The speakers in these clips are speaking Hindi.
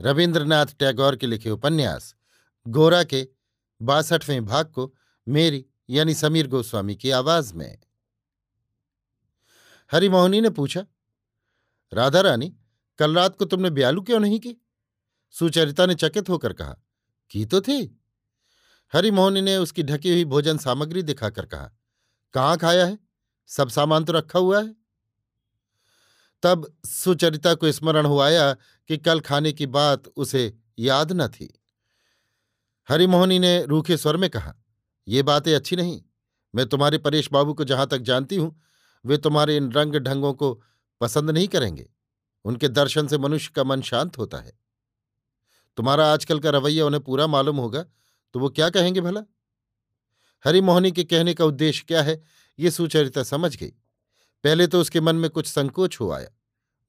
रविन्द्रनाथ टैगोर के लिखे उपन्यास, गोरा के बासठवें भाग को मेरी यानी समीर गोस्वामी की आवाज़ में। हरिमोहनी ने पूछा, राधा रानी, कल रात को तुमने ब्यालू क्यों नहीं की? सुचरिता ने चकित होकर कहा, की तो थी। हरिमोहनी ने उसकी ढकी हुई भोजन सामग्री दिखाकर कहा, कहाँ खाया है? सब सामान तो रखा हुआ है? तब सुचरिता को स्मरण हो आया कि कल खाने की बात उसे याद न थी। हरिमोहनी ने रूखे स्वर में कहा, ये बातें अच्छी नहीं। मैं तुम्हारे परेश बाबू को जहाँ तक जानती हूँ, वे तुम्हारे इन रंग ढंगों को पसंद नहीं करेंगे। उनके दर्शन से मनुष्य का मन शांत होता है। तुम्हारा आजकल का रवैया उन्हें पूरा मालूम होगा तो वो क्या कहेंगे भला? हरिमोहनी के कहने का उद्देश्य क्या है, ये सुचरिता समझ गई। पहले तो उसके मन में कुछ संकोच हो आया।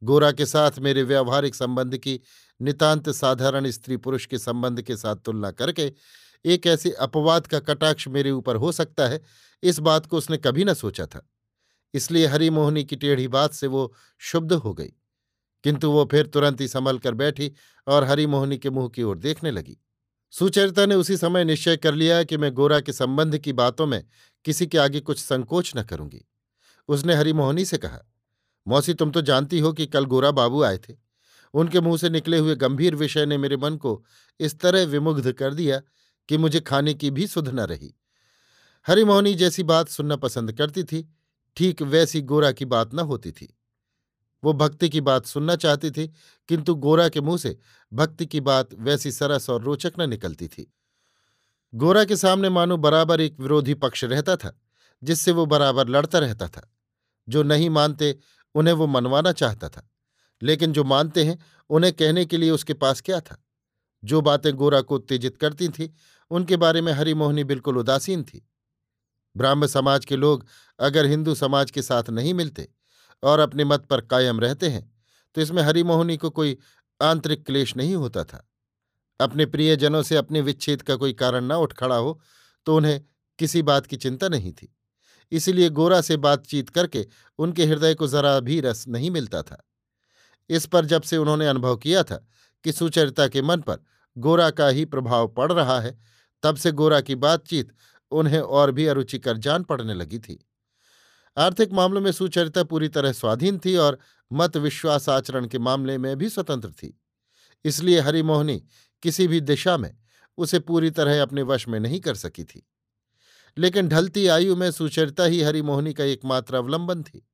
गोरा के साथ मेरे व्यावहारिक संबंध की, नितांत साधारण स्त्री पुरुष के संबंध के साथ तुलना करके, एक ऐसे अपवाद का कटाक्ष मेरे ऊपर हो सकता है, इस बात को उसने कभी न सोचा था। इसलिए हरिमोहनी की टेढ़ी बात से वो शुद्ध हो गई। किंतु वो फिर तुरंत ही संभल कर बैठी और हरिमोहनी के मुँह की ओर देखने लगी। सुचरिता ने उसी समय निश्चय कर लिया कि मैं गोरा के संबंध की बातों में किसी के आगे कुछ संकोच न करूँगी। उसने हरिमोहनी से कहा, मौसी, तुम तो जानती हो कि कल गोरा बाबू आए थे। उनके मुँह से निकले हुए गंभीर विषय ने मेरे मन को इस तरह विमुग्ध कर दिया कि मुझे खाने की भी सुध न रही। हरिमोहनी जैसी बात सुनना पसंद करती थी, ठीक वैसी गोरा की बात न होती थी। वो भक्ति की बात सुनना चाहती थी, किंतु गोरा के मुँह से भक्ति की बात वैसी सरस और रोचक न निकलती थी। गोरा के सामने मानो बराबर एक विरोधी पक्ष रहता था, जिससे वो बराबर लड़ता रहता था। जो नहीं मानते, उन्हें वो मनवाना चाहता था। लेकिन जो मानते हैं, उन्हें कहने के लिए उसके पास क्या था? जो बातें गोरा को उत्तेजित करती थीं, उनके बारे में हरिमोहनी बिल्कुल उदासीन थी। ब्राह्म समाज के लोग अगर हिंदू समाज के साथ नहीं मिलते और अपने मत पर कायम रहते हैं तो इसमें हरिमोहनी को कोई आंतरिक क्लेश नहीं होता था। अपने प्रियजनों से अपने विच्छेद का कोई कारण न उठ खड़ा हो तो उन्हें किसी बात की चिंता नहीं थी। इसलिए गोरा से बातचीत करके उनके हृदय को जरा भी रस नहीं मिलता था। इस पर जब से उन्होंने अनुभव किया था कि सुचरिता के मन पर गोरा का ही प्रभाव पड़ रहा है, तब से गोरा की बातचीत उन्हें और भी अरुचिकर जान पड़ने लगी थी। आर्थिक मामलों में सुचरिता पूरी तरह स्वाधीन थी और मत विश्वास आचरण के मामले में भी स्वतंत्र थी। इसलिए हरिमोहनी किसी भी दिशा में उसे पूरी तरह अपने वश में नहीं कर सकी थी। लेकिन ढलती आयु में सुचरिता ही हरिमोहनी का एकमात्र अवलंबन थी।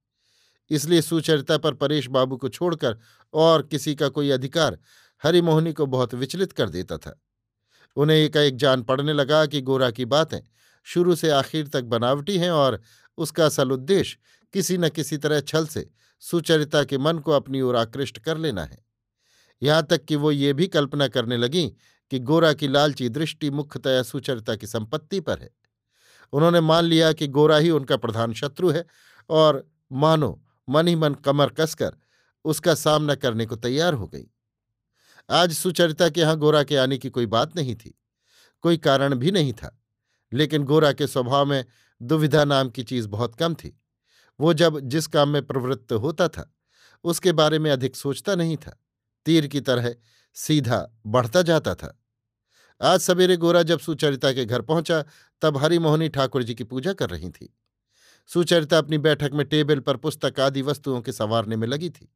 इसलिए सुचरिता पर परेश बाबू को छोड़कर और किसी का कोई अधिकार हरिमोहनी को बहुत विचलित कर देता था। उन्हें एकाएक जान पड़ने लगा कि गोरा की बातें शुरू से आखिर तक बनावटी हैं और उसका असल उद्देश्य किसी न किसी तरह छल से सुचरिता के मन को अपनी ओर आकृष्ट कर लेना है। यहाँ तक कि वो ये भी कल्पना करने लगी कि गोरा की लालची दृष्टि मुख्यतया सुचरिता की संपत्ति पर है। उन्होंने मान लिया कि गोरा ही उनका प्रधान शत्रु है और मानो, मन ही मन कमर कसकर उसका सामना करने को तैयार हो गई। आज सुचरिता के यहाँ गोरा के आने की कोई बात नहीं थी, कोई कारण भी नहीं था, लेकिन गोरा के स्वभाव में दुविधा नाम की चीज़ बहुत कम थी। वो जब जिस काम में प्रवृत्त होता था, उसके बारे में अधिक सोचता नहीं था, तीर की तरह सीधा बढ़ता जाता था। आज सवेरे गोरा जब सुचरिता के घर पहुँचा तब हरिमोहनी ठाकुर जी की पूजा कर रही थी। सुचरिता अपनी बैठक में टेबल पर पुस्तक आदि वस्तुओं के संवारने में लगी थी।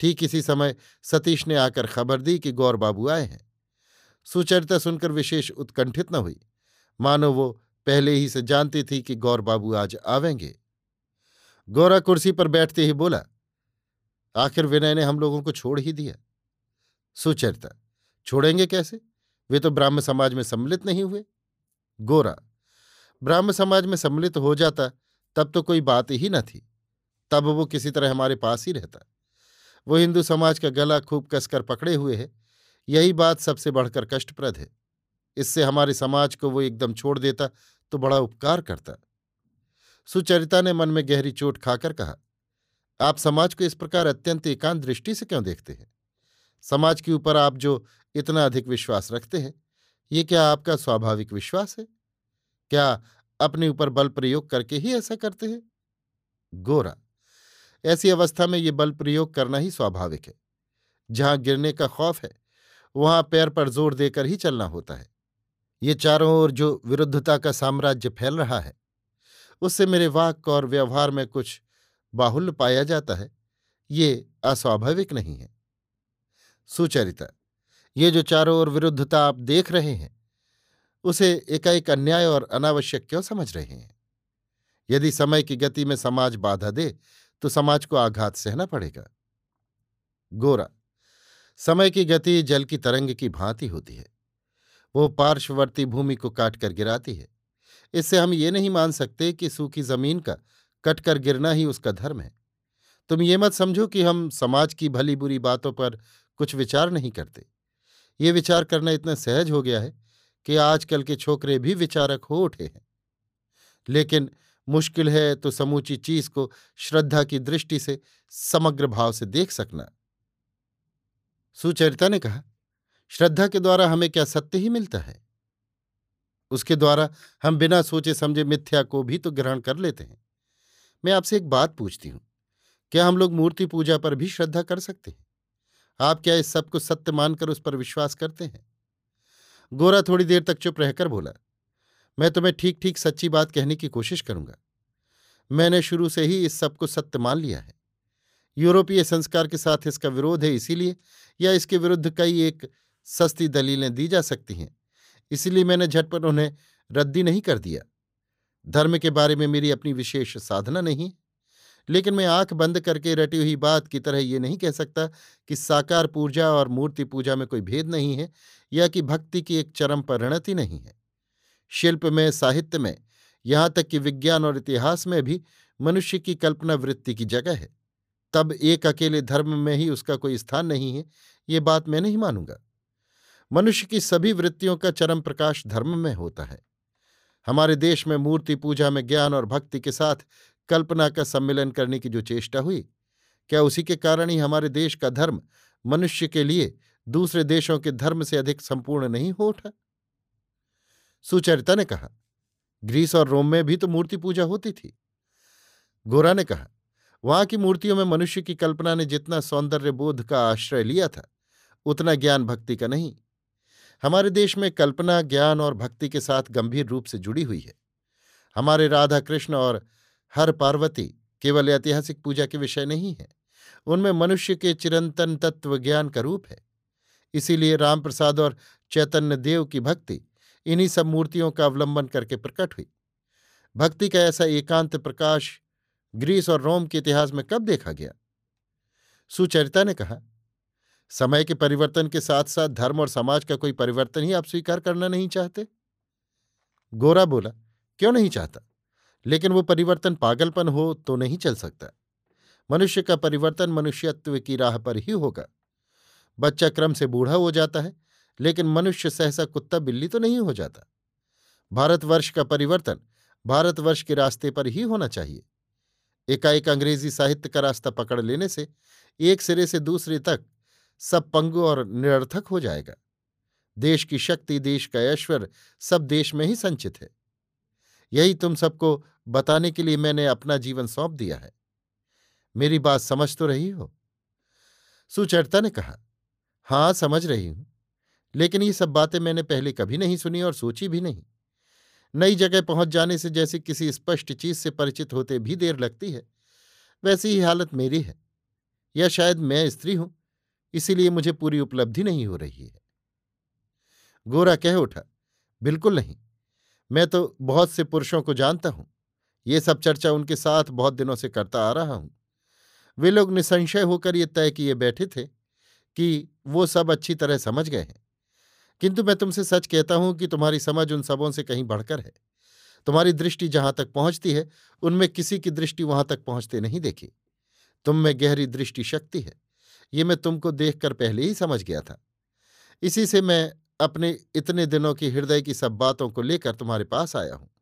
ठीक इसी समय सतीश ने आकर खबर दी कि गौर बाबू आए हैं। सुचरिता सुनकर विशेष उत्कंठित न हुई। मानो वो पहले ही से जानती थी कि गौर बाबू आज आवेंगे। गौरा कुर्सी पर बैठते ही बोला, आखिर विनय ने हम लोगों को छोड़ ही दिया। सुचरिता, छोड़ेंगे कैसे? वे तो ब्राह्म समाज में सम्मिलित नहीं हुए। गोरा। ब्राह्म समाज में सम्मिलित हो जाता, तब तो कोई बात ही न थी। तब वो किसी तरह हमारे पास ही रहता। वो हिंदू समाज का गला खूब कसकर पकड़े हुए है। यही बात सबसे बढ़कर कष्टप्रद है। इससे हमारे समाज को वो एकदम छोड़ देता तो बड़ा उपकार करता। सुचरिता ने मन में गहरी चोट खाकर कहा, आप समाज को इस प्रकार अत्यंत एकांत दृष्टि से क्यों देखते हैं? समाज के ऊपर आप जो इतना अधिक विश्वास रखते हैं ये क्या आपका स्वाभाविक विश्वास है? क्या अपने ऊपर बल प्रयोग करके ही ऐसा करते हैं? गोरा, ऐसी अवस्था में ये बल प्रयोग करना ही स्वाभाविक है। जहाँ गिरने का खौफ है, वहाँ पैर पर ज़ोर देकर ही चलना होता है। ये चारों ओर जो विरुद्धता का साम्राज्य फैल रहा है, उससे मेरे वाक और व्यवहार में कुछ बाहुल्य पाया जाता है। ये अस्वाभाविक नहीं है। सुचरिता ये जो चारों ओर विरुद्धता आप देख रहे हैं, उसे एकाएक अन्याय और अनावश्यक क्यों समझ रहे हैं? यदि समय की गति में समाज बाधा दे तो समाज को आघात सहना पड़ेगा। गोरा, समय की गति जल की तरंग की भांति होती है। वो पार्श्ववर्ती भूमि को काटकर गिराती है। इससे हम ये नहीं मान सकते कि सूखी ज़मीन का कटकर गिरना ही उसका धर्म है। तुम ये मत समझो कि हम समाज की भली बुरी बातों पर कुछ विचार नहीं करते। ये विचार करना इतना सहज हो गया है कि आजकल के छोकरे भी विचारक हो उठे हैं। लेकिन मुश्किल है तो समूची चीज़ को श्रद्धा की दृष्टि से, समग्र भाव से देख सकना। सुचरिता ने कहा, श्रद्धा के द्वारा हमें क्या सत्य ही मिलता है? उसके द्वारा हम बिना सोचे समझे मिथ्या को भी तो ग्रहण कर लेते हैं। मैं आपसे एक बात पूछती हूँ, क्या हम लोग मूर्ति पूजा पर भी श्रद्धा कर सकते हैं? आप क्या इस सबको सत्य मानकर उस पर विश्वास करते हैं? गोरा थोड़ी देर तक चुप रहकर बोला, मैं तुम्हें ठीक ठीक सच्ची बात कहने की कोशिश करूँगा। मैंने शुरू से ही इस सबको सत्य मान लिया है। यूरोपीय संस्कार के साथ इसका विरोध है इसीलिए या इसके विरुद्ध कई एक सस्ती दलीलें दी जा सकती हैं, इसीलिए मैंने झटपट उन्हें रद्दी नहीं कर दिया। धर्म के बारे में मेरी अपनी विशेष साधना नहीं लेकिन मैं आँख बंद करके रटी हुई बात की तरह ये नहीं कह सकता कि साकार पूजा और मूर्ति पूजा में कोई भेद नहीं है, या कि भक्ति की एक चरम परिणति नहीं है। शिल्प में, साहित्य में, यहाँ तक कि विज्ञान और इतिहास में भी मनुष्य की कल्पना वृत्ति की जगह है। तब एक अकेले धर्म में ही उसका कोई स्थान नहीं है, ये बात मैं नहीं मानूँगा। मनुष्य की सभी वृत्तियों का चरम प्रकाश धर्म में होता है। हमारे देश में मूर्ति पूजा में ज्ञान और भक्ति के साथ कल्पना का सम्मिलन करने की जो चेष्टा हुई, क्या उसी के कारण ही हमारे देश का धर्म मनुष्य के लिए दूसरे देशों के धर्म से अधिक संपूर्ण नहीं हो उठा? सुचरिता ने कहा, ग्रीस और रोम में भी तो मूर्ति पूजा होती थी। गोरा ने कहा, वहाँ की मूर्तियों में मनुष्य की कल्पना ने जितना सौंदर्य बोध का आश्रय लिया था, उतना ज्ञान भक्ति का नहीं। हमारे देश में कल्पना, ज्ञान और भक्ति के साथ गंभीर रूप से जुड़ी हुई है। हमारे राधा कृष्ण और हर पार्वती केवल ऐतिहासिक पूजा के विषय नहीं है, उनमें मनुष्य के चिरंतन तत्व ज्ञान का रूप है। इसीलिए रामप्रसाद और चैतन्य देव की भक्ति इन्हीं सब मूर्तियों का अवलंबन करके प्रकट हुई। भक्ति का ऐसा एकांत प्रकाश ग्रीस और रोम के इतिहास में कब देखा गया? सुचरिता ने कहा, समय के परिवर्तन के साथ साथ धर्म और समाज का कोई परिवर्तन ही आप स्वीकार करना नहीं चाहते? गोरा बोला, क्यों नहीं चाहता? लेकिन वो परिवर्तन पागलपन हो तो नहीं चल सकता। मनुष्य का परिवर्तन मनुष्यत्व की राह पर ही होगा। बच्चा क्रम से बूढ़ा हो जाता है, लेकिन मनुष्य सहसा कुत्ता बिल्ली तो नहीं हो जाता। भारतवर्ष का परिवर्तन भारतवर्ष के रास्ते पर ही होना चाहिए। एकाएक अंग्रेज़ी साहित्य का रास्ता पकड़ लेने से एक सिरे से दूसरे तक सब पंगु और निरर्थक हो जाएगा। देश की शक्ति, देश का ऐश्वर्य सब देश में ही संचित है। यही तुम सबको बताने के लिए मैंने अपना जीवन सौंप दिया है। मेरी बात समझ तो रही हो? सुचरिता ने कहा, हाँ, समझ रही हूँ। लेकिन ये सब बातें मैंने पहले कभी नहीं सुनी और सोची भी नहीं। नई जगह पहुँच जाने से जैसे किसी स्पष्ट चीज़ से परिचित होते भी देर लगती है। वैसी ही हालत मेरी है। या शायद मैं स्त्री हूँ, इसीलिए मुझे पूरी उपलब्धि नहीं हो रही है। गोरा कह उठा, बिल्कुल नहीं। मैं तो बहुत से पुरुषों को जानता हूँ। ये सब चर्चा उनके साथ बहुत दिनों से करता आ रहा हूँ। वे लोग निसंशय होकर ये तय किए बैठे थे कि वो सब अच्छी तरह समझ गए हैं। किंतु मैं तुमसे सच कहता हूँ कि तुम्हारी समझ उन सबों से कहीं बढ़कर है। तुम्हारी दृष्टि जहाँ तक पहुँचती है, उनमें किसी की दृष्टि वहाँ तक पहुँचते नहीं देखी। तुम में गहरी दृष्टि शक्ति है। ये मैं तुमको देखकर पहले ही समझ गया था। इसी से मैं अपने इतने दिनों की हृदय की सब बातों को लेकर तुम्हारे पास आया हूँ।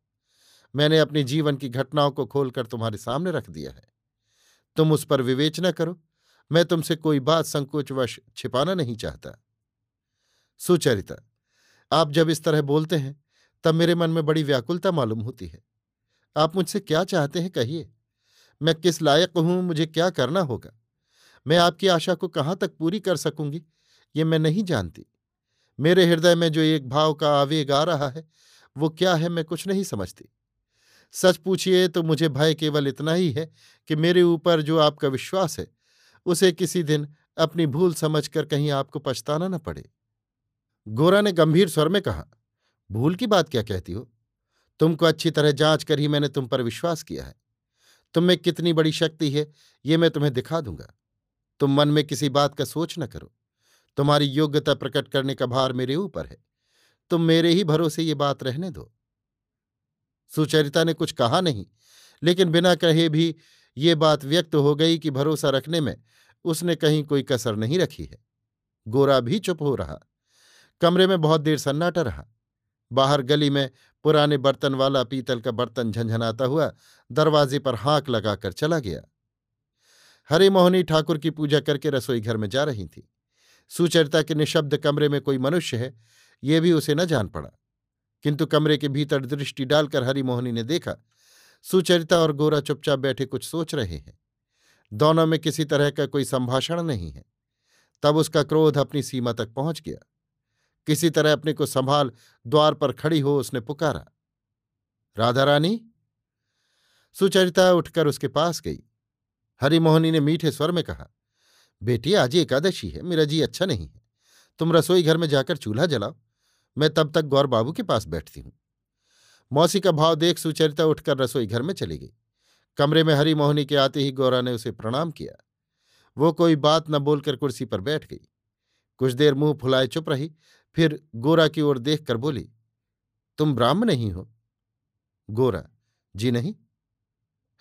मैंने अपने जीवन की घटनाओं को खोलकर तुम्हारे सामने रख दिया है। तुम उस पर विवेचना करो। मैं तुमसे कोई बात संकोचवश छिपाना नहीं चाहता। सुचरिता, आप जब इस तरह बोलते हैं, तब मेरे मन में बड़ी व्याकुलता मालूम होती है। आप मुझसे क्या चाहते हैं कहिए? मैं किस लायक हूँ? मुझे क्या करना होगा? मैं आपकी आशा को कहाँ तक पूरी कर सकूँगी? ये मैं नहीं जानती। मेरे हृदय में जो एक भाव का आवेग आ रहा है, वो क्या है मैं कुछ नहीं समझती। सच पूछिए तो मुझे भय केवल इतना ही है कि मेरे ऊपर जो आपका विश्वास है, उसे किसी दिन अपनी भूल समझकर कहीं आपको पछताना न पड़े। गोरा ने गंभीर स्वर में कहा, भूल की बात क्या कहती हो? तुमको अच्छी तरह जाँच कर ही मैंने तुम पर विश्वास किया है। तुम में कितनी बड़ी शक्ति है, ये मैं तुम्हें दिखा दूँगा। तुम मन में किसी बात का सोच न करो। तुम्हारी योग्यता प्रकट करने का भार मेरे ऊपर है। तुम मेरे ही भरोसे ये बात रहने दो। सुचरिता ने कुछ कहा नहीं, लेकिन बिना कहे भी ये बात व्यक्त हो गई कि भरोसा रखने में उसने कहीं कोई कसर नहीं रखी है। गोरा भी चुप हो रहा। कमरे में बहुत देर सन्नाटा रहा। बाहर गली में पुराने बर्तन वाला पीतल का बर्तन झंझनाता हुआ दरवाजे पर हाँक लगाकर चला गया। हरे मोहनी ठाकुर की पूजा करके रसोई घर में जा रही थी। सुचरिता के निशब्द कमरे में कोई मनुष्य है, ये भी उसे न जान पड़ा। किंतु कमरे के भीतर दृष्टि डालकर हरिमोहनी ने देखा, सुचरिता और गोरा चुपचाप बैठे कुछ सोच रहे हैं। दोनों में किसी तरह का कोई संभाषण नहीं है। तब उसका क्रोध अपनी सीमा तक पहुँच गया। किसी तरह अपने को संभाल द्वार पर खड़ी हो उसने पुकारा, राधा रानी? सुचरिता उठकर उसके पास गई। हरिमोहनी ने मीठे स्वर में कहा, बेटी, आज एकादशी है, मेरा जी अच्छा नहीं है। तुम रसोई घर में जाकर चूल्हा जलाओ। मैं तब तक गौर बाबू के पास बैठती हूँ। मौसी का भाव देख सुचरिता उठकर रसोई घर में चली गई। कमरे में हरी मोहनी के आते ही गौरा ने उसे प्रणाम किया। वो कोई बात न बोलकर कुर्सी पर बैठ गई। कुछ देर मुँह फुलाए चुप रही, फिर गोरा की ओर देखकर बोली, तुम ब्राह्म नहीं हो? गोरा, जी नहीं।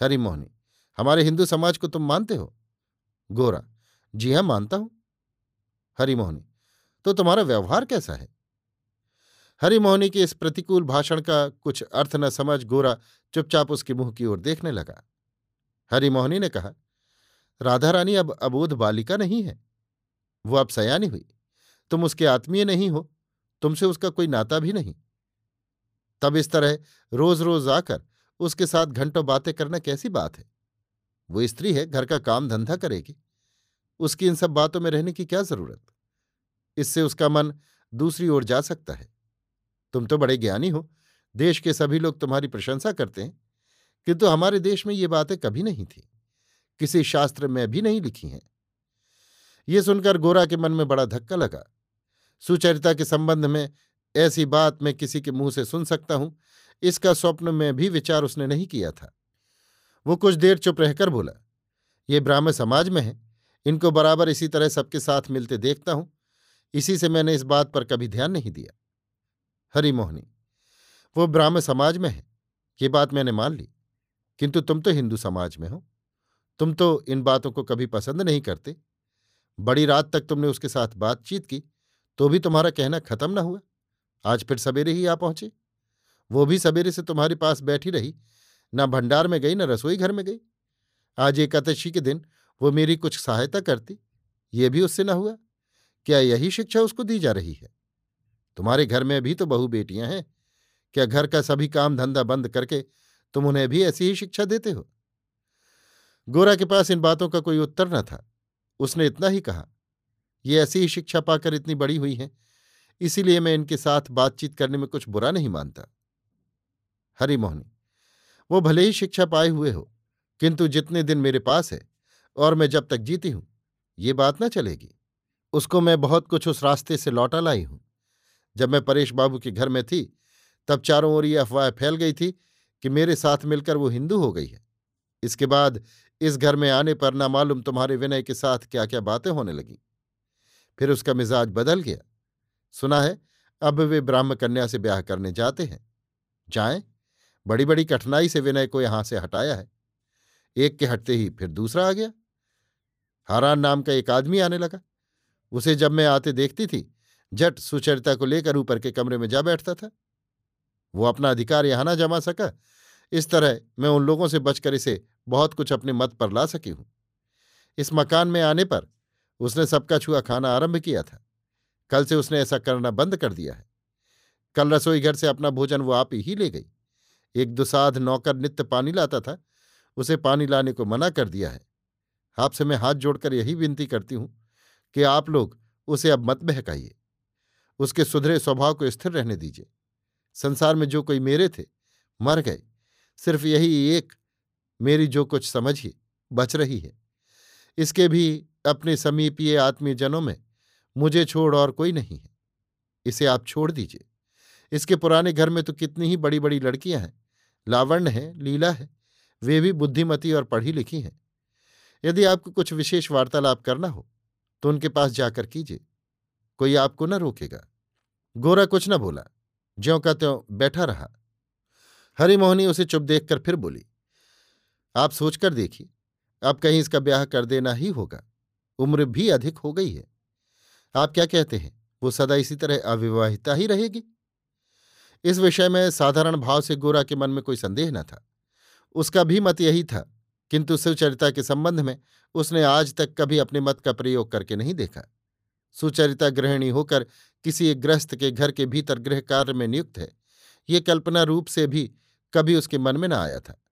हरी मोहनी, हमारे हिंदू समाज को तुम मानते हो? गोरा, जी हाँ, मानता हूँ। हरी मोहनी तो तुम्हारा व्यवहार कैसा है? हरिमोहनी के इस प्रतिकूल भाषण का कुछ अर्थ न समझ गोरा चुपचाप उसके मुँह की ओर देखने लगा। हरिमोहनी ने कहा, राधा रानी अब अबोध बालिका नहीं है। वो अब सयानी हुई। तुम उसके आत्मीय नहीं हो। तुमसे उसका कोई नाता भी नहीं। तब इस तरह रोज रोज आकर उसके साथ घंटों बातें करना कैसी बात है? वो स्त्री है, घर का काम धंधा करेगी। उसकी इन सब बातों में रहने की क्या ज़रूरत? इससे उसका मन दूसरी ओर जा सकता है। तुम तो बड़े ज्ञानी हो। देश के सभी लोग तुम्हारी प्रशंसा करते हैं। किंतु हमारे देश में ये बातें कभी नहीं थी। किसी शास्त्र में भी नहीं लिखी हैं। ये सुनकर गोरा के मन में बड़ा धक्का लगा। सुचरिता के संबंध में ऐसी बात मैं किसी के मुँह से सुन सकता हूँ। इसका स्वप्न में भी विचार उसने नहीं किया था। वो कुछ देर चुप रहकर बोला, ये ब्राह्मण समाज में है। इनको बराबर इसी तरह सबके साथ मिलते देखता हूँ। इसी से मैंने इस बात पर कभी ध्यान नहीं दिया। हरिमोहनी, वो ब्राह्म समाज में है, ये बात मैंने मान ली। किंतु तुम तो हिंदू समाज में हो, तुम तो इन बातों को कभी पसंद नहीं करते। बड़ी रात तक तुमने उसके साथ बातचीत की तो भी तुम्हारा कहना खत्म ना हुआ। आज फिर सवेरे ही आ पहुँचे। वो भी सवेरे से तुम्हारे पास बैठी रही, न भंडार में गई, न रसोई घर में गई। आज एकादशी के दिन वो मेरी कुछ सहायता करती, ये भी उससे न हुआ। क्या यही शिक्षा उसको दी जा रही है? तुम्हारे घर में भी तो बहु बेटियाँ हैं। क्या घर का सभी काम धंधा बंद करके तुम उन्हें भी ऐसी ही शिक्षा देते हो? गोरा के पास इन बातों का कोई उत्तर न था। उसने इतना ही कहा, ये ऐसी ही शिक्षा पाकर इतनी बड़ी हुई हैं, इसीलिए मैं इनके साथ बातचीत करने में कुछ बुरा नहीं मानता। हरिमोहनी वो भले ही शिक्षा पाए हुए हो, किंतु जितने दिन मेरे पास है, और मैं जब तक जीती हूँ, ये बात ना चलेगी। उसको मैं बहुत कुछ उस रास्ते से लौटा लाई हूँ। जब मैं परेश बाबू के घर में थी, तब चारों ओर ये अफवाह फैल गई थी कि मेरे साथ मिलकर वो हिंदू हो गई है। इसके बाद इस घर में आने पर ना मालूम तुम्हारे विनय के साथ क्या क्या बातें होने लगी। फिर उसका मिजाज बदल गया। सुना है, अब वे ब्राह्म कन्या से ब्याह करने जाते हैं। जाएँ बड़ी बड़ी कठिनाई से विनय को यहाँ से हटाया है। एक के हटते ही फिर दूसरा आ गया। हारान नाम का एक आदमी आने लगा। उसे जब मैं आते देखती थी जट सुचरिता को लेकर ऊपर के कमरे में जा बैठता था। वो अपना अधिकार यहाँ ना जमा सका। इस तरह मैं उन लोगों से बचकर इसे बहुत कुछ अपने मत पर ला सकी हूँ। इस मकान में आने पर उसने सबका छुआ खाना आरंभ किया था। कल से उसने ऐसा करना बंद कर दिया है। कल रसोई घर से अपना भोजन वो आप ही ले गई। एक दुसाध नौकर नित्य पानी लाता था। उसे पानी लाने को मना कर दिया है। आपसे मैं हाथ जोड़कर यही विनती करती हूँ कि आप लोग उसे अब मत बहकाइए। उसके सुधरे स्वभाव को स्थिर रहने दीजिए। संसार में जो कोई मेरे थे, मर गए। सिर्फ़ यही एक, मेरी जो कुछ समझिए बच रही है। इसके भी अपने समीपीय आत्मीय जनों में मुझे छोड़ और कोई नहीं है। इसे आप छोड़ दीजिए। इसके पुराने घर में तो कितनी ही बड़ी बड़ी लड़कियाँ हैं। लावण्य है, लीला है, वे भी बुद्धिमती और पढ़ी लिखी हैं। यदि आपको कुछ विशेष वार्तालाप करना हो तो उनके पास जाकर कीजिए। कोई आपको न रोकेगा। गोरा कुछ न बोला। ज्यों का त्यों बैठा रहा। हरिमोहनी उसे चुप देखकर फिर बोली, आप सोचकर देखिए अब कहीं इसका ब्याह कर देना ही होगा। उम्र भी अधिक हो गई है। आप क्या कहते हैं? वो सदा इसी तरह अविवाहिता ही रहेगी? इस विषय में साधारण भाव से गोरा के मन में कोई संदेह न था। उसका भी मत यही था, किंतु सुचरिता के संबंध में उसने आज तक कभी अपने मत का प्रयोग करके नहीं देखा। सुचरिता गृहिणी होकर किसी एक ग्रस्त के घर के भीतर गृह कार्य में नियुक्त है। ये कल्पना रूप से भी कभी उसके मन में न आया था।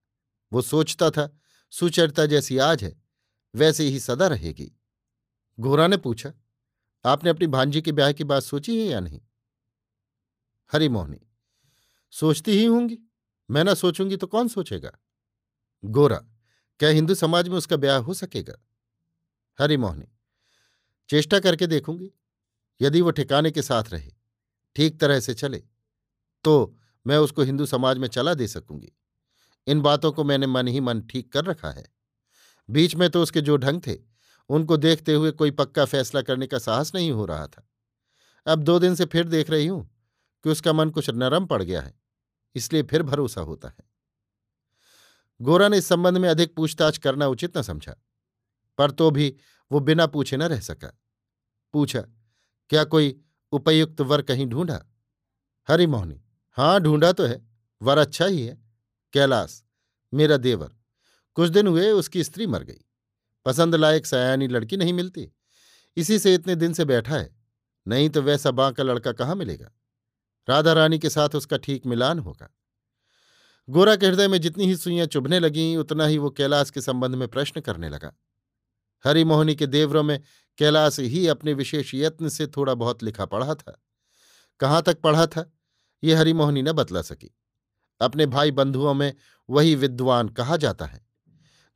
वो सोचता था, सुचरिता जैसी आज है, वैसे ही सदा रहेगी। गोरा ने पूछा, आपने अपनी भांजी के ब्याह की बात सोची है या नहीं? हरिमोहनी सोचती ही होंगी। मैं ना सोचूँगी तो कौन सोचेगा? गोरा क्या हिंदू समाज में उसका ब्याह हो सकेगा? हरिमोहनी चेष्टा करके देखूँगी। यदि वो ठिकाने के साथ रहे, ठीक तरह से चले तो मैं उसको हिंदू समाज में चला दे सकूँगी। इन बातों को मैंने मन ही मन ठीक कर रखा है। बीच में तो उसके जो ढंग थे, उनको देखते हुए कोई पक्का फैसला करने का साहस नहीं हो रहा था। अब दो दिन से फिर देख रही हूँ कि उसका मन कुछ नरम पड़ गया है, इसलिए फिर भरोसा होता है। गोरा ने इस संबंध में अधिक पूछताछ करना उचित न समझा, पर तो भी वो बिना पूछे न रह सका। पूछा क्या कोई उपयुक्त वर कहीं ढूंढा? हरिमोहनी हाँ ढूंढा तो है, वर अच्छा ही है। कैलाश, मेरा देवर, कुछ दिन हुए उसकी स्त्री मर गई। पसंद लायक सयानी लड़की नहीं मिलती। इसी से इतने दिन से बैठा है। नहीं तो वैसा बांका लड़का कहाँ मिलेगा? राधा रानी के साथ उसका ठीक मिलान होगा। गोरा के हृदय में जितनी ही सुइयाँ चुभने लगीं, उतना ही वो कैलाश के संबंध में प्रश्न करने लगा। हरिमोहनी के देवरों में कैलाश ही अपने विशेष यत्न से थोड़ा बहुत लिखा पढ़ा था। कहाँ तक पढ़ा था? ये हरिमोहनी न बतला सकी। अपने भाई बंधुओं में वही विद्वान कहा जाता है।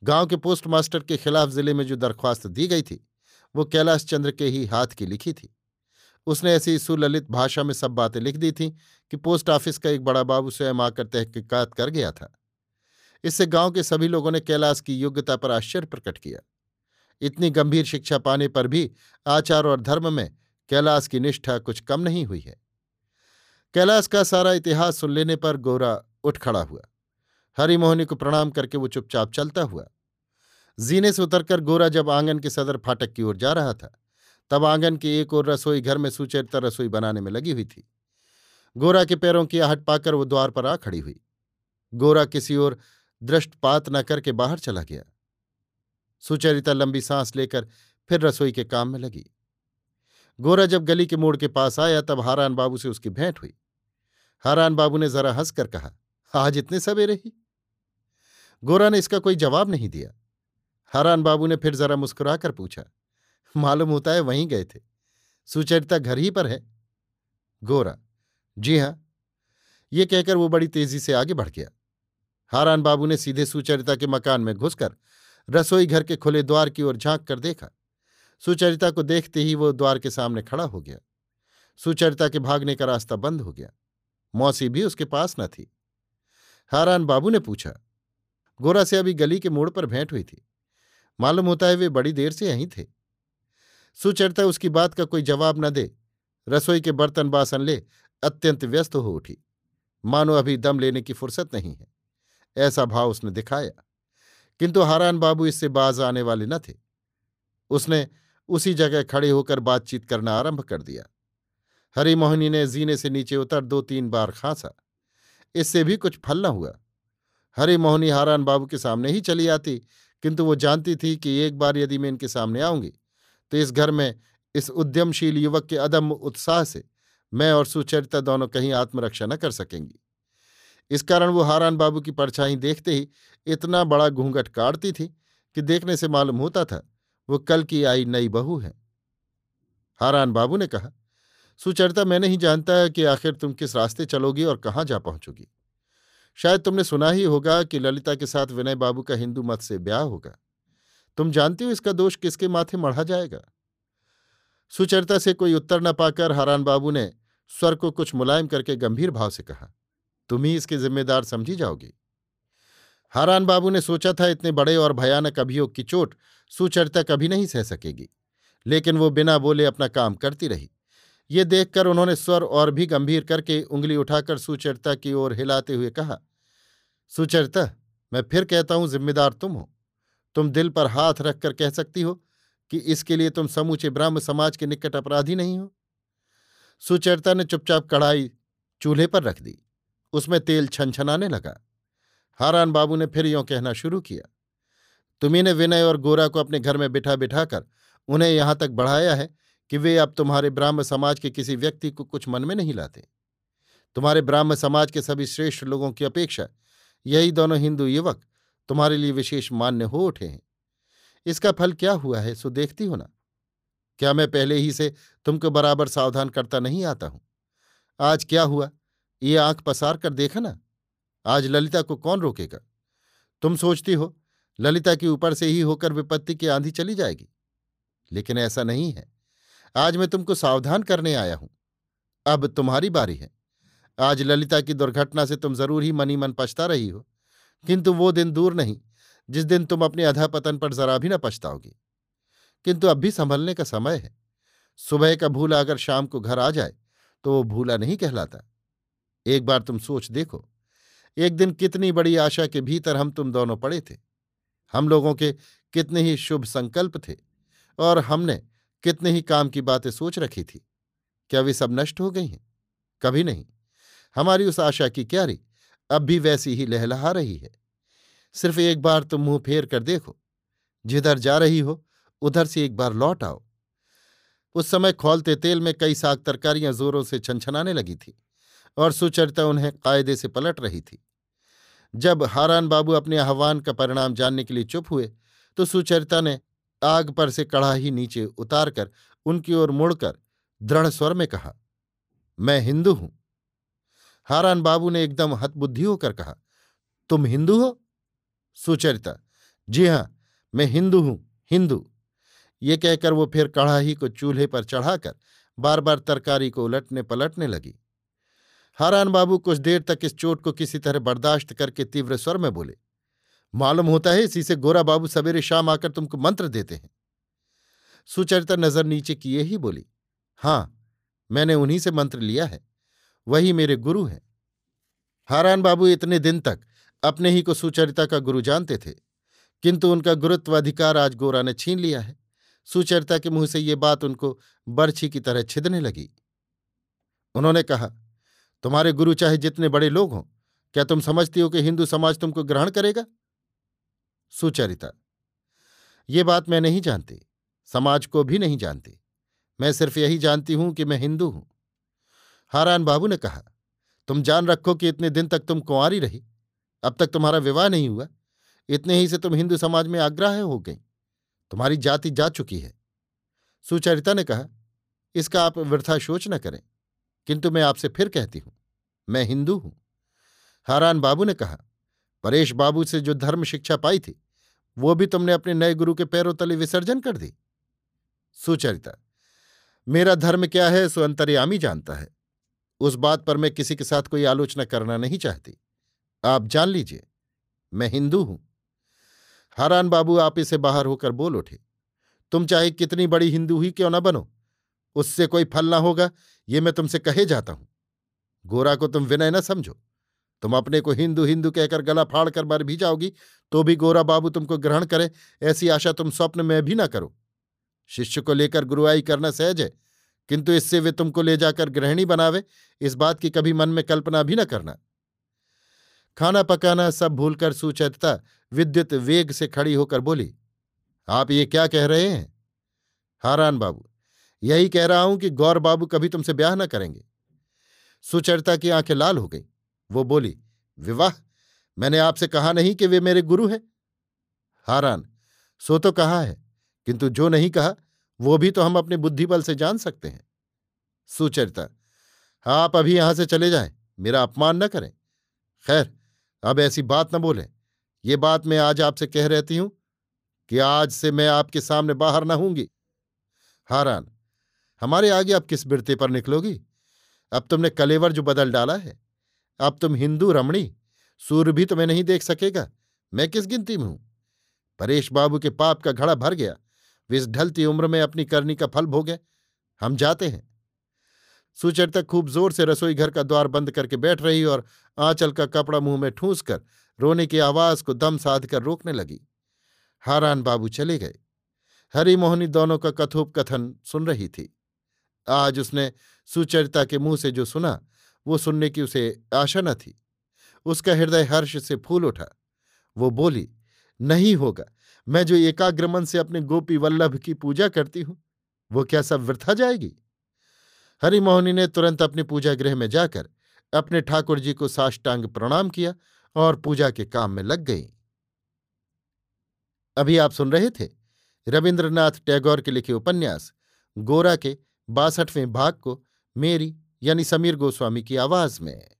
गाँव के पोस्टमास्टर के खिलाफ ज़िले में जो दरख्वास्त दी गई थी, वो कैलाश चंद्र के ही हाथ की लिखी थी। उसने ऐसी सुललित भाषा में सब बातें लिख दी थीं कि पोस्ट ऑफ़िस का एक बड़ा बाबू स्वयं आकर तहकीकात कर गया था। इससे गाँव के सभी लोगों ने कैलाश की योग्यता पर आश्चर्य प्रकट किया। इतनी गंभीर शिक्षा पाने पर भी आचार और धर्म में कैलाश की निष्ठा कुछ कम नहीं हुई है। कैलाश का सारा इतिहास सुन लेने पर गोरा उठ खड़ा हुआ। हरिमोहनी को प्रणाम करके वो चुपचाप चलता हुआ। जीने से उतरकर गोरा जब आँगन के सदर फाटक की ओर जा रहा था, तब आँगन की एक ओर रसोई घर में सुचरिता रसोई बनाने में लगी हुई थी। गोरा के पैरों की आहट पाकर वो द्वार पर आ खड़ी हुई। गोरा किसी ओर दृष्टपात न करके बाहर चला गया। सुचरिता लंबी सांस लेकर फिर रसोई के काम में लगी। गोरा जब गली के मोड़ के पास आया, तब हारान बाबू से उसकी भेंट हुई। हारान बाबू ने जरा हंसकर कहा, आज इतने सवेरे ही? गोरा ने इसका कोई जवाब नहीं दिया। हारान बाबू ने फिर जरा मुस्कुराकर पूछा, मालूम होता है वहीं गए थे। सुचरिता घर ही पर है? गोरा, जी हाँ। ये कहकर वो बड़ी तेज़ी से आगे बढ़ गया। हारान बाबू ने सीधे सुचरिता के मकान में घुसकर रसोई घर के खुले द्वार की ओर झाँक कर देखा। सुचरिता को देखते ही वो द्वार के सामने खड़ा हो गया। सुचरिता के भागने का रास्ता बंद हो गया। मौसी भी उसके पास न थी। हारान बाबू ने पूछा, गोरा से अभी गली के मोड़ पर भेंट हुई थी? मालूम होता है वे बड़ी देर से यहीं थे। सुचरिता उसकी बात का कोई जवाब न दे, रसोई के बर्तन बासन ले अत्यंत व्यस्त हो उठी। मानो अभी दम लेने की फुर्सत नहीं है। ऐसा भाव उसने दिखाया। किंतु हारान बाबू इससे बाज आने वाले न थे। उसने उसी जगह खड़े होकर बातचीत करना आरंभ कर दिया। हरिमोहिनी ने जीने से नीचे उतर दो तीन बार खांसा। इससे भी कुछ फल न हुआ। हरिमोहनी हारान बाबू के सामने ही चली आती, किंतु वो जानती थी कि एक बार यदि मैं इनके सामने आऊँगी तो इस घर में इस उद्यमशील युवक के अदम उत्साह से मैं और सुचरिता दोनों कहीं आत्मरक्षा न कर सकेंगी। इस कारण वो हारान बाबू की परछाई देखते ही इतना बड़ा घूंघट काटती थी कि देखने से मालूम होता था, वो कल की आई नई बहू है। हारान बाबू ने कहा, सुचरिता, मैं नहीं जानता कि आखिर तुम किस रास्ते चलोगी और कहाँ जा पहुंचोगी। शायद तुमने सुना ही होगा कि ललिता के साथ विनय बाबू का हिंदू मत से ब्याह होगा। तुम जानती हो इसका दोष किसके माथे मढ़ा जाएगा? सुचरिता से कोई उत्तर न पाकर हरान बाबू ने स्वर को कुछ मुलायम करके गंभीर भाव से कहा तुम ही इसके जिम्मेदार समझी जाओगी। हारान बाबू ने सोचा था इतने बड़े और भयानक अभियोग की चोट सुचरिता कभी नहीं सह सकेगी, लेकिन वो बिना बोले अपना काम करती रही। ये देखकर उन्होंने स्वर और भी गंभीर करके उंगली उठाकर सुचरिता की ओर हिलाते हुए कहा, सुचरिता, मैं फिर कहता हूँ जिम्मेदार तुम हो। तुम दिल पर हाथ रखकर कह सकती हो कि इसके लिए तुम समूचे ब्राह्म समाज के निकट अपराधी नहीं हो सुचरिता ने चुपचाप कढ़ाई चूल्हे पर रख दी। उसमें तेल छनछनाने लगा। हारान बाबू ने फिर यों कहना शुरू किया तुम्ही ने विनय और गोरा को अपने घर में बिठा बिठाकर उन्हें यहाँ तक बढ़ाया है कि वे अब तुम्हारे ब्राह्म समाज के किसी व्यक्ति को कुछ मन में नहीं लाते। तुम्हारे ब्राह्म समाज के सभी श्रेष्ठ लोगों की अपेक्षा यही दोनों हिंदू युवक तुम्हारे लिए विशेष मान्य हो उठे हैं। इसका फल क्या हुआ है, सो देखती हो ना। क्या मैं पहले ही से तुमको बराबर सावधान करता नहीं आता हूँ? आज क्या हुआ? ये आँख पसार कर देखा ना, आज ललिता को कौन रोकेगा? तुम सोचती हो, ललिता के ऊपर से ही होकर विपत्ति की आंधी चली जाएगी। लेकिन ऐसा नहीं है। आज मैं तुमको सावधान करने आया हूँ। अब तुम्हारी बारी है। आज ललिता की दुर्घटना से तुम ज़रूर ही मनी मन पछता रही हो। किंतु वो दिन दूर नहीं, जिस दिन तुम अपने अधापतन पर जरा भी न पछताओगी। किंतु अब भी संभलने का समय है। सुबह का भूला अगर शाम को घर आ जाए तो वो भूला नहीं कहलाता। एक बार तुम सोच देखो, एक दिन कितनी बड़ी आशा के भीतर हम तुम दोनों पड़े थे। हम लोगों के कितने ही शुभ संकल्प थे और हमने कितने ही काम की बातें सोच रखी थी। क्या वे सब नष्ट हो गई हैं? कभी नहीं। हमारी उस आशा की क्यारी अब भी वैसी ही लहलहा रही है। सिर्फ़ एक बार तुम मुँह फेर कर देखो, जिधर जा रही हो, उधर से एक बार लौट आओ। उस समय खोलते तेल में कई साग तरकारियाँ जोरों से छनछनाने लगी थी। और सुचरिता उन्हें कायदे से पलट रही थी। जब हारान बाबू अपने आह्वान का परिणाम जानने के लिए चुप हुए तो सुचरिता ने आग पर से कड़ाही नीचे उतारकर उनकी ओर मुड़कर दृढ़ स्वर में कहा, मैं हिंदू हूँ। हारान बाबू ने एकदम हतबुद्धि होकर कहा, तुम हिंदू हो? सुचरिता, जी हाँ, मैं हिंदू हूँ, हिंदू। ये कहकर वो फिर कड़ाही को चूल्हे पर चढ़ाकर बार बार तरकारी को उलटने पलटने लगी। हारान बाबू कुछ देर तक इस चोट को किसी तरह बर्दाश्त करके तीव्र स्वर में बोले, मालूम होता है इसी से गोरा बाबू सवेरे शाम आकर तुमको मंत्र देते हैं। सुचरिता नज़र नीचे किए ही बोली, हाँ, मैंने उन्हीं से मंत्र लिया है, वही मेरे गुरु हैं। हारान बाबू इतने दिन तक अपने ही को सुचरिता का गुरु जानते थे, किंतु उनका गुरुत्व अधिकार आज गोरा ने छीन लिया है। सुचरिता के मुँह से ये बात उनको बर्छी की तरह छिदने लगी। उन्होंने कहा तुम्हारे गुरु चाहे जितने बड़े लोग हों, क्या तुम समझती हो कि हिंदू समाज तुमको ग्रहण करेगा? सुचरिता, ये बात मैं नहीं जानती, समाज को भी नहीं जानती। मैं सिर्फ़ यही जानती हूँ कि मैं हिंदू हूँ। हारान बाबू ने कहा, तुम जान रखो कि इतने दिन तक तुम कुंवारी रही, अब तक तुम्हारा विवाह नहीं हुआ। इतने ही से तुम हिंदू समाज में आग्रह हो गई, तुम्हारी जाति जा चुकी है। सुचरिता ने कहा, इसका आप वृथा सोच न करें। किंतु मैं आपसे फिर कहती हूँ, मैं हिंदू हूँ। हारान बाबू ने कहा, परेश बाबू से जो धर्म शिक्षा पाई थी, वो भी तुमने अपने नए गुरु के पैरों तले विसर्जन कर दी। सुचरिता, मेरा धर्म क्या है सो अंतर्यामी जानता है। उस बात पर मैं किसी के साथ कोई आलोचना करना नहीं चाहती। आप जान लीजिए, मैं हिंदू हूँ। हरान बाबू आप इसे बाहर होकर बोल उठे, तुम चाहे कितनी बड़ी हिंदू ही क्यों न बनो। उससे कोई फल ना होगा, ये मैं तुमसे कहे जाता हूँ। गोरा को तुम विनय न समझो। तुम अपने को हिंदू हिंदू कहकर गला फाड़ कर मर भी जाओगी तो भी गोरा बाबू तुमको ग्रहण करे, ऐसी आशा तुम स्वप्न में भी ना करो। शिष्य को लेकर गुरुआई करना सहज है, किंतु इससे वे तुमको ले जाकर गृहिणी बनावे, इस बात की कभी मन में कल्पना भी न करना। खाना पकाना सब भूलकर सुचरिता विद्युत वेग से खड़ी होकर बोली, आप ये क्या कह रहे हैं? हारान बाबू यही कह रहा हूँ कि गौर बाबू कभी तुमसे ब्याह न करेंगे। सुचरिता की आँखें लाल हो गई। वो बोली, विवाह? मैंने आपसे कहा नहीं कि वे मेरे गुरु हैं? हारान, सो तो कहा है, किंतु जो नहीं कहा, वो भी तो हम अपने बुद्धिबल से जान सकते हैं। सुचरिता, आप अभी यहाँ से चले जाएँ, मेरा अपमान न करें। खैर, अब ऐसी बात न बोलें। ये बात मैं आज आपसे कह रहती हूँ कि आज से मैं आपके सामने बाहर न हूँगी हारान हमारे आगे अब किस बिरते पर निकलोगी? अब तुमने कलेवर जो बदल डाला है। अब तुम हिंदू, रमणी, सूर्य भी तुम्हें नहीं देख सकेगा। मैं किस गिनती में हूँ? परेश बाबू के पाप का घड़ा भर गया। वे इस ढलती उम्र में अपनी करनी का फल भोगे। हम जाते हैं। सुचरिता खूब ज़ोर से रसोई घर का द्वार बंद करके बैठ रही और आंचल का कपड़ा मुँह में ठूंस कर रोने की आवाज़ को दम साध कर रोकने लगी। हारान बाबू चले गए। हरी मोहनी दोनों का कथोपकथन सुन रही थी। आज उसने सुचरिता के मुँह से जो सुना, वो सुनने की उसे आशा न थी। उसका हृदय हर्ष से फूल उठा। वो बोली, नहीं होगा। मैं जो एकाग्र मन से अपने गोपी वल्लभ की पूजा करती हूँ, वो क्या सब वृथा जाएगी? हरिमोहनी ने तुरंत अपने पूजा गृह में जाकर अपने ठाकुर जी को साष्टांग प्रणाम किया और पूजा के काम में लग गई। अभी आप सुन रहे थे रविन्द्रनाथ टैगोर के लिखे उपन्यास, गोरा के बासठवें भाग को मेरी यानी समीर गोस्वामी की आवाज़ में।